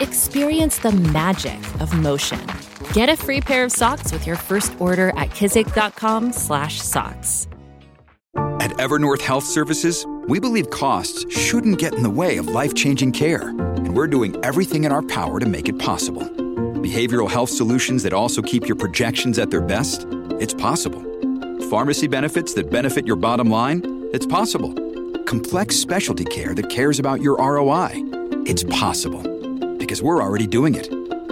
Experience the magic of motion. Get a free pair of socks with your first order at kizik.com/socks. At Evernorth Health Services, we believe costs shouldn't get in the way of life-changing care, and we're doing everything in our power to make it possible. Behavioral health solutions that also keep your projections at their best? It's possible. Pharmacy benefits that benefit your bottom line? It's possible. Complex specialty care that cares about your ROI? It's possible. Because we're already doing it.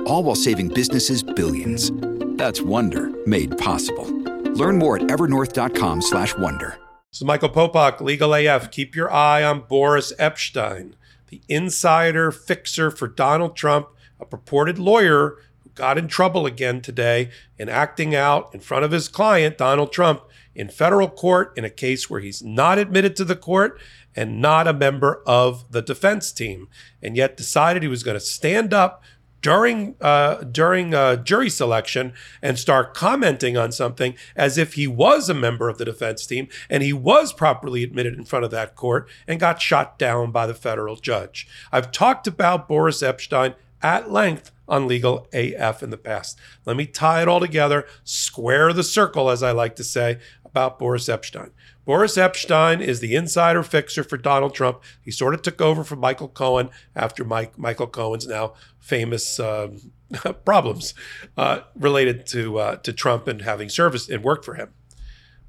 All while saving businesses billions. That's Wonder made possible. Learn more at evernorth.com/wonder. Is Michael Popok, Legal AF. Keep your eye on Boris Epshteyn, the insider fixer for Donald Trump, a purported lawyer who got in trouble again today in acting out in front of his client, Donald Trump, in federal court in a case where he's not admitted to the court and not a member of the defense team, and yet decided he was going to stand up during uh, during uh, jury selection and start commenting on something as if he was a member of the defense team and he was properly admitted in front of that court and got shot down by the federal judge. I've talked about Boris Epshteyn at length on Legal AF in the past. Let me tie it all together, square the circle, as I like to say, about Boris Epshteyn. Boris Epshteyn is the insider fixer for Donald Trump. He sort of took over from Michael Cohen after Mike, Michael Cohen's now famous um, problems uh, related to uh, to Trump and having service and worked for him.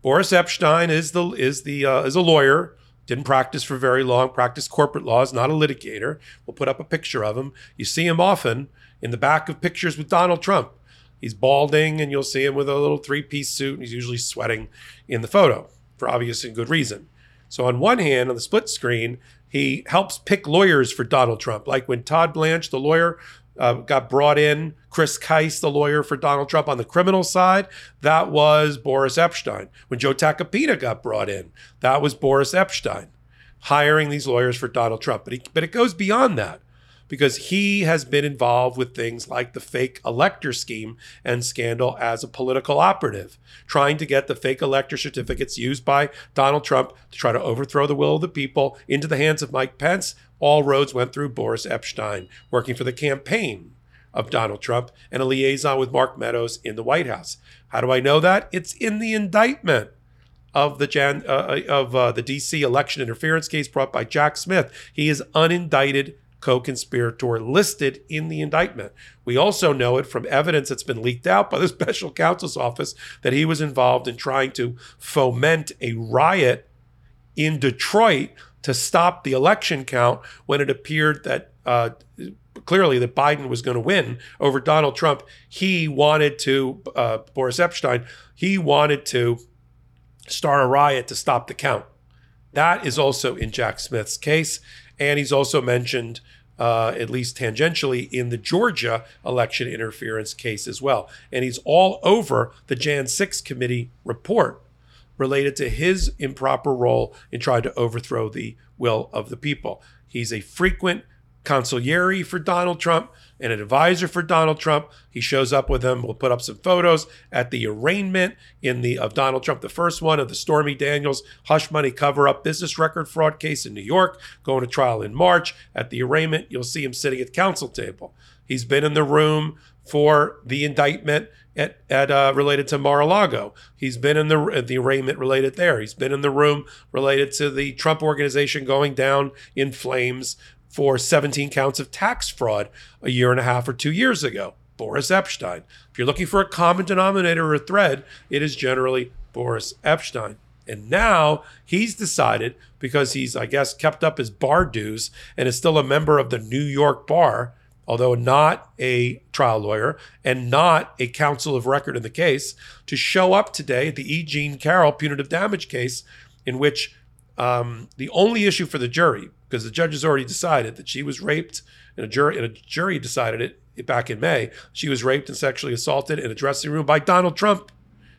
Boris Epshteyn is the is the uh, is a lawyer. Didn't practice for very long. Practiced corporate laws. Not a litigator. We'll put up a picture of him. You see him often in the back of pictures with Donald Trump. He's balding, and you'll see him with a little three-piece suit. And he's usually sweating in the photo for obvious and good reason. So on one hand, on the split screen, he helps pick lawyers for Donald Trump. Like when Todd Blanche, the lawyer, uh, got brought in, Chris Kise, the lawyer for Donald Trump on the criminal side, that was Boris Epshteyn. When Joe Tacopina got brought in, that was Boris Epshteyn hiring these lawyers for Donald Trump. But, he, but it goes beyond that because he has been involved with things like the fake elector scheme and scandal as a political operative, trying to get the fake elector certificates used by Donald Trump to try to overthrow the will of the people into the hands of Mike Pence. All roads went through Boris Epshteyn, working for the campaign of Donald Trump and a liaison with Mark Meadows in the White House. How do I know that? It's in the indictment of the Jan, uh, of uh, the DC election interference case brought by Jack Smith. He is unindicted co conspirator listed in the indictment. We also know it from evidence that's been leaked out by the special counsel's office that he was involved in trying to foment a riot in Detroit to stop the election count when it appeared that uh, clearly that Biden was going to win over Donald Trump. He wanted to, uh, Boris Epshteyn, he wanted to start a riot to stop the count. That is also in Jack Smith's case. And he's also mentioned, uh, at least tangentially, in the Georgia election interference case as well. And he's all over the Jan 6 committee report related to his improper role in trying to overthrow the will of the people. He's a frequent consigliere for Donald Trump and an advisor for Donald Trump. He shows up with him. We'll put up some photos at the arraignment in the of Donald Trump, the first one of the Stormy Daniels hush money cover up business record fraud case in New York, going to trial in March. At the arraignment, you'll see him sitting at the counsel table. He's been in the room for the indictment at, at uh, related to Mar-a-Lago. He's been in the the arraignment related there. He's been in the room related to the Trump organization going down in flames for 17 counts of tax fraud a year and a half or two years ago. Boris Epshteyn. If you're looking for a common denominator or a thread, it is generally Boris Epshteyn. And now he's decided, because he's, I guess, kept up his bar dues and is still a member of the New York bar, although not a trial lawyer and not a counsel of record in the case, to show up today at the E. Jean Carroll punitive damage case, in which um, the only issue for the jury, because the judge has already decided that she was raped, and a jury and a jury decided it back in May. She was raped and sexually assaulted in a dressing room by Donald Trump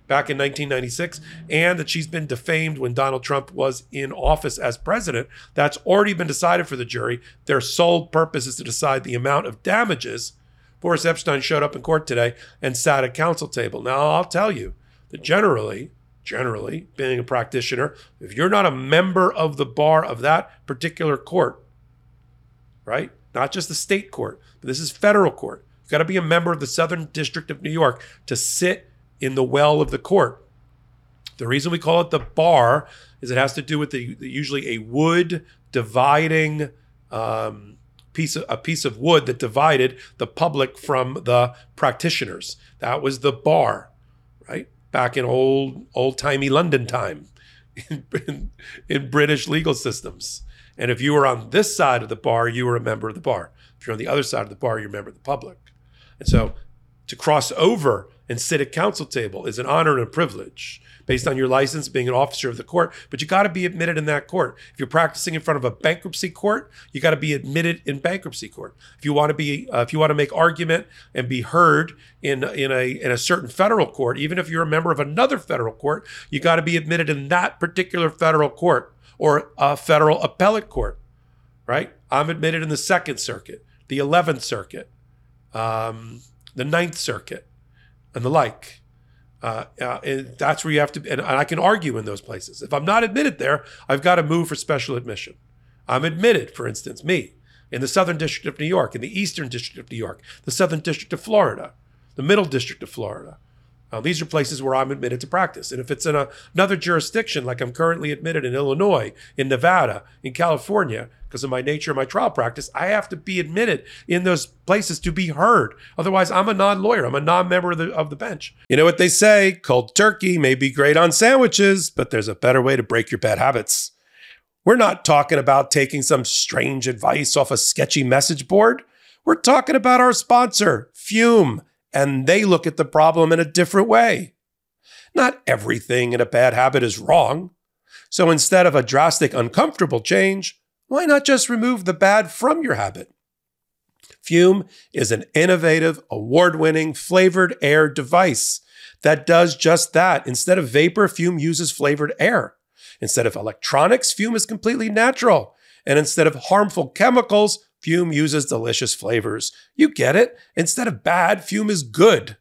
back in 1996, and that she's been defamed when Donald Trump was in office as president. That's already been decided for the jury. Their sole purpose is to decide the amount of damages. Boris Epshteyn showed up in court today and sat at counsel table. Now, I'll tell you that generally, generally, being a practitioner, if you're not a member of the bar of that particular court, right? Not just the state court, but this is federal court. You've got to be a member of the Southern District of New York to sit in the well of the court. The reason we call it the bar is it has to do with the, the usually a wood dividing um, piece of, a piece of wood that divided the public from the practitioners. That was the bar, right? Back in old old timey London time, in, in, in British legal systems. And if you were on this side of the bar, you were a member of the bar. If you're on the other side of the bar, you're a member of the public. And so to cross over and sit at council table is an honor and a privilege based on your license being an officer of the court. But you got to be admitted in that court. If you're practicing in front of a bankruptcy court you got to be admitted in bankruptcy court. If you want to be uh, if you want to make argument and be heard in in a in a certain federal court even if you're a member of another federal court you got to be admitted in that particular federal court or a federal appellate court right? I'm admitted in the second circuit the 11th circuit. Um, the Ninth Circuit, and the like. Uh, uh, and that's where you have to, and I can argue in those places. If I'm not admitted there, I've got to move for special admission. I'm admitted, for instance, me, in the Southern District of New York, in the Eastern District of New York, the Southern District of Florida, the Middle District of Florida. Uh, these are places where I'm admitted to practice. And if it's in a, another jurisdiction, like I'm currently admitted in Illinois, in Nevada, in California, because of my nature of my trial practice, I have to be admitted in those places to be heard. Otherwise, I'm a non lawyer. I'm a non member of the, of the bench. You know what they say cold turkey may be great on sandwiches, but there's a better way to break your bad habits. We're not talking about taking some strange advice off a sketchy message board. We're talking about our sponsor, Fume, and they look at the problem in a different way. Not everything in a bad habit is wrong. So instead of a drastic, uncomfortable change, why not just remove the bad from your habit? Fume is an innovative, award winning flavored air device that does just that. Instead of vapor, Fume uses flavored air. Instead of electronics, Fume is completely natural. And instead of harmful chemicals, Fume uses delicious flavors. You get it. Instead of bad, Fume is good.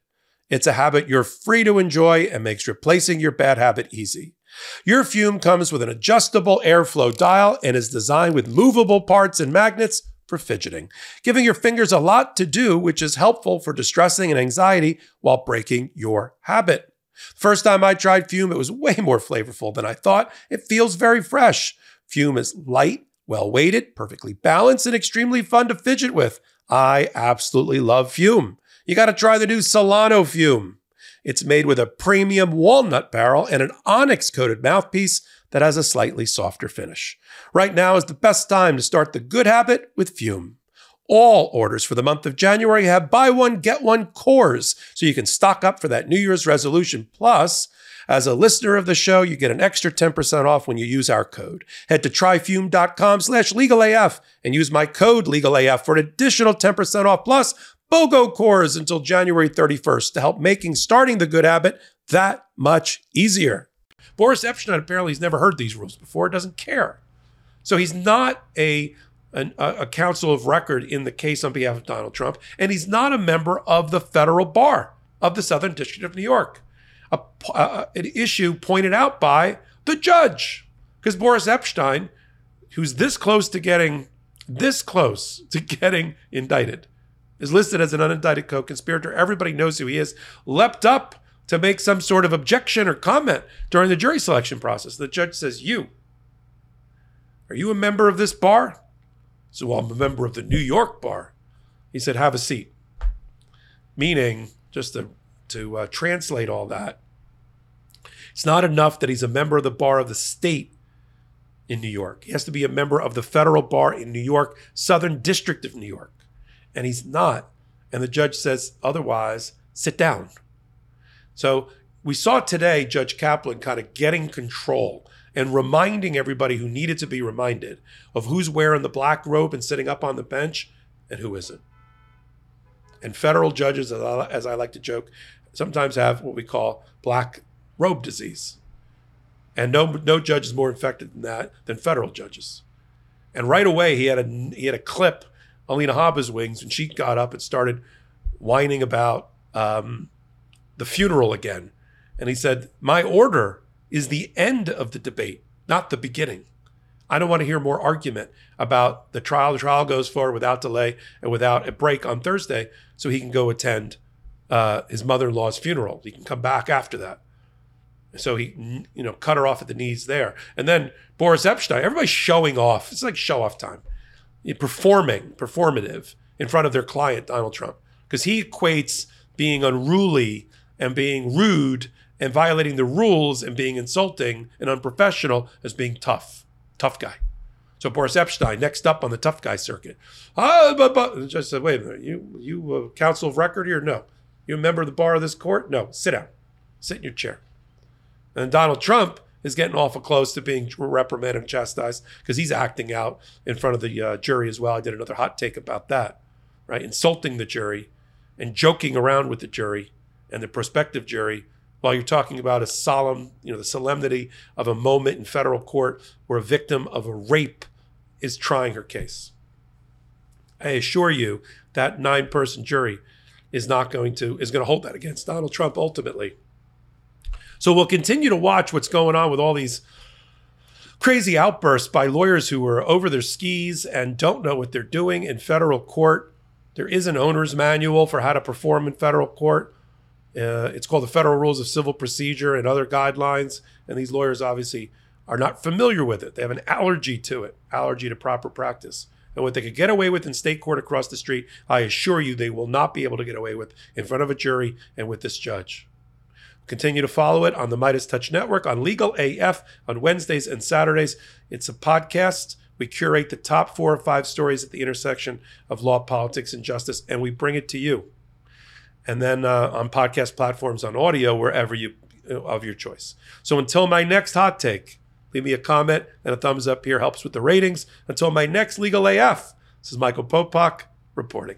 It's a habit you're free to enjoy and makes replacing your bad habit easy. Your fume comes with an adjustable airflow dial and is designed with movable parts and magnets for fidgeting, giving your fingers a lot to do, which is helpful for distressing and anxiety while breaking your habit. First time I tried Fume, it was way more flavorful than I thought. It feels very fresh. Fume is light, well weighted, perfectly balanced, and extremely fun to fidget with. I absolutely love Fume. You got to try the new Solano Fume. It's made with a premium walnut barrel and an onyx coated mouthpiece that has a slightly softer finish. Right now is the best time to start the good habit with Fume. All orders for the month of January have buy one, get one cores, so you can stock up for that New Year's resolution. Plus, as a listener of the show, you get an extra 10% off when you use our code. Head to tryfume.com slash legalaf and use my code legalaf for an additional 10% off. Plus, BOGO cores until January 31st to help making starting the good habit that much easier. Boris Epshteyn apparently has never heard these rules before, doesn't care. So he's not a, an, a counsel of record in the case on behalf of Donald Trump, and he's not a member of the federal bar of the Southern District of New York. A, a, an issue pointed out by the judge. Because Boris Epshteyn, who's this close to getting this close to getting indicted, is listed as an unindicted co conspirator. Everybody knows who he is. Leapt up to make some sort of objection or comment during the jury selection process. The judge says, You, are you a member of this bar? So I'm a member of the New York bar. He said, Have a seat. Meaning, just to, to uh, translate all that, it's not enough that he's a member of the bar of the state in New York. He has to be a member of the federal bar in New York, Southern District of New York and he's not. And the judge says, otherwise, sit down. So we saw today Judge Kaplan kind of getting control and reminding everybody who needed to be reminded of who's wearing the black robe and sitting up on the bench and who isn't. And federal judges, as I, like to joke, sometimes have what we call black robe disease. And no, no judge is more infected than that than federal judges. And right away, he had a he had a clip Alina Habba's wings, and she got up and started whining about um, the funeral again. And he said, "My order is the end of the debate, not the beginning. I don't want to hear more argument about the trial. The trial goes forward without delay and without a break on Thursday, so he can go attend uh, his mother-in-law's funeral. He can come back after that." So he, you know, cut her off at the knees there. And then Boris Epshteyn, everybody's showing off. It's like show off time, performing, performative in front of their client, Donald Trump, because he equates being unruly and being rude and violating the rules and being insulting and unprofessional as being tough, tough guy. So Boris Epshteyn, next up on the tough guy circuit. Ah, but, but just said, wait a minute, you you counsel of record here? No. You a member of the bar of this court? No. Sit down. Sit in your chair. And Donald Trump is getting awful close to being reprimanded and chastised because he's acting out in front of the uh, jury as well. I did another hot take about that, right? Insulting the jury and joking around with the jury and the prospective jury while you're talking about a solemn, you know, the solemnity of a moment in federal court where a victim of a rape is trying her case. I assure you that nine person jury is not going to is going to hold that against Donald Trump ultimately. So we'll continue to watch what's going on with all these crazy outbursts by lawyers who are over their skis and don't know what they're doing in federal court. There is an owner's manual for how to perform in federal court. Uh, it's called the Federal Rules of Civil Procedure and other guidelines. And these lawyers obviously are not familiar with it. They have an allergy to it, allergy to proper practice. And what they could get away with in state court across the street, I assure you they will not be able to get away with in front of a jury and with this judge. Continue to follow it on the MeidasTouch Network, on Legal AF, on Wednesdays and Saturdays. It's a podcast. We curate the top four or five stories at the intersection of law, politics, and justice, and we bring it to you. And then uh, on podcast platforms, on audio, wherever you of your choice. So until my next hot take, leave me a comment and a thumbs up here helps with the ratings. Until my next Legal AF, this is Michael Popok reporting.